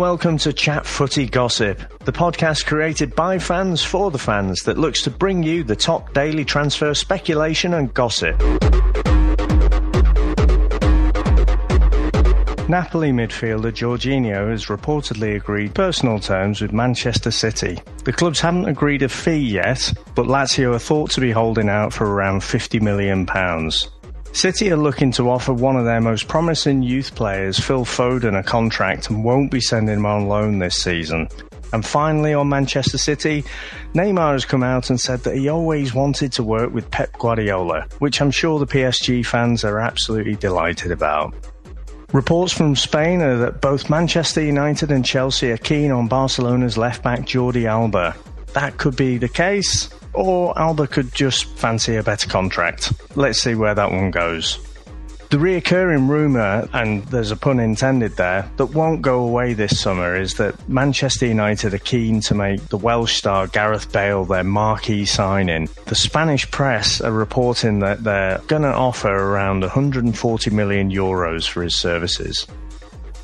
Welcome to Chat Footy Gossip, the podcast created by fans for the fans that looks to bring you the top daily transfer speculation and gossip. Napoli midfielder Jorginho has reportedly agreed personal terms with Manchester City. The clubs haven't agreed a fee yet, but Lazio are thought to be holding out for around £50 million. City are looking to offer one of their most promising youth players, Phil Foden, a contract and won't be sending him on loan this season. And finally, on Manchester City, Neymar has come out and said that he always wanted to work with Pep Guardiola, which I'm sure the PSG fans are absolutely delighted about. Reports from Spain are that both Manchester United and Chelsea are keen on Barcelona's left back Jordi Alba. That could be the case, or Alba could just fancy a better contract. Let's see where that one goes. The reoccurring rumour, and there's a pun intended there, that won't go away this summer is that Manchester United are keen to make the Welsh star Gareth Bale their marquee signing. The Spanish press are reporting that they're going to offer around 140 million euros for his services.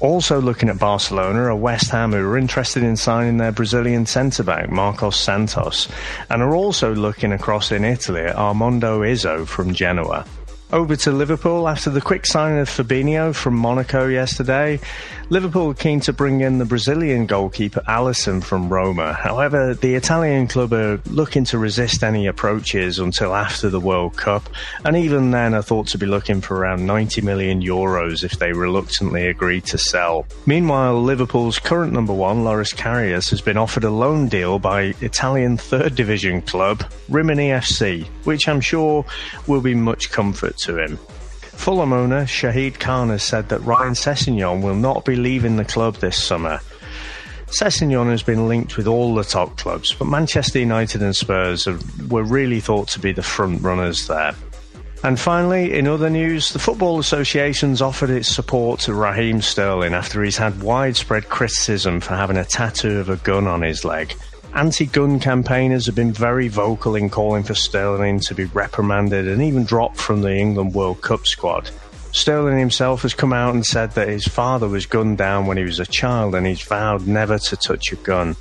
Also looking at Barcelona are West Ham, who are interested in signing their Brazilian centre back Marcos Santos, and are also looking across in Italy at Armando Izzo from Genoa. Over to Liverpool after the quick signing of Fabinho from Monaco yesterday. Liverpool keen to bring in the Brazilian goalkeeper Alisson from Roma. However, the Italian club are looking to resist any approaches until after the World Cup, and even then are thought to be looking for around 90 million euros if they reluctantly agree to sell. Meanwhile, Liverpool's current number one, Loris Karius, has been offered a loan deal by Italian third division club Rimini FC, which I'm sure will be much comfort to him. Fulham owner Shahid Khan has said that Ryan Sessegnon will not be leaving the club this summer. Sessegnon has been linked with all the top clubs, but Manchester United and Spurs were really thought to be the front runners there. And finally, in other news, the Football Association's offered its support to Raheem Sterling after he's had widespread criticism for having a tattoo of a gun on his leg. Anti-gun campaigners have been very vocal in calling for Sterling to be reprimanded and even dropped from the England World Cup squad. Sterling himself has come out and said that his father was gunned down when he was a child and he's vowed never to touch a gun.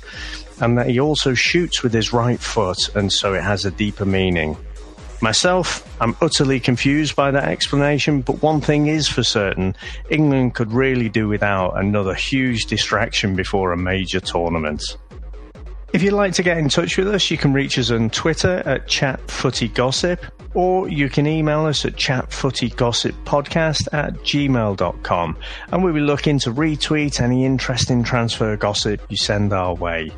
And that he also shoots with his right foot and so it has a deeper meaning. Myself, I'm utterly confused by that explanation, but one thing is for certain England could really do without another huge distraction before a major tournament. If you'd like to get in touch with us, you can reach us on Twitter at chatfootygossip, or you can email us at chatfootygossippodcast at gmail.com, and we'll be looking to retweet any interesting transfer gossip you send our way.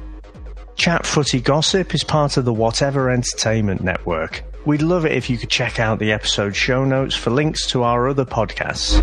Chat Footy Gossip is part of the Whatever Entertainment Network. We'd love it if you could check out the episode show notes for links to our other podcasts.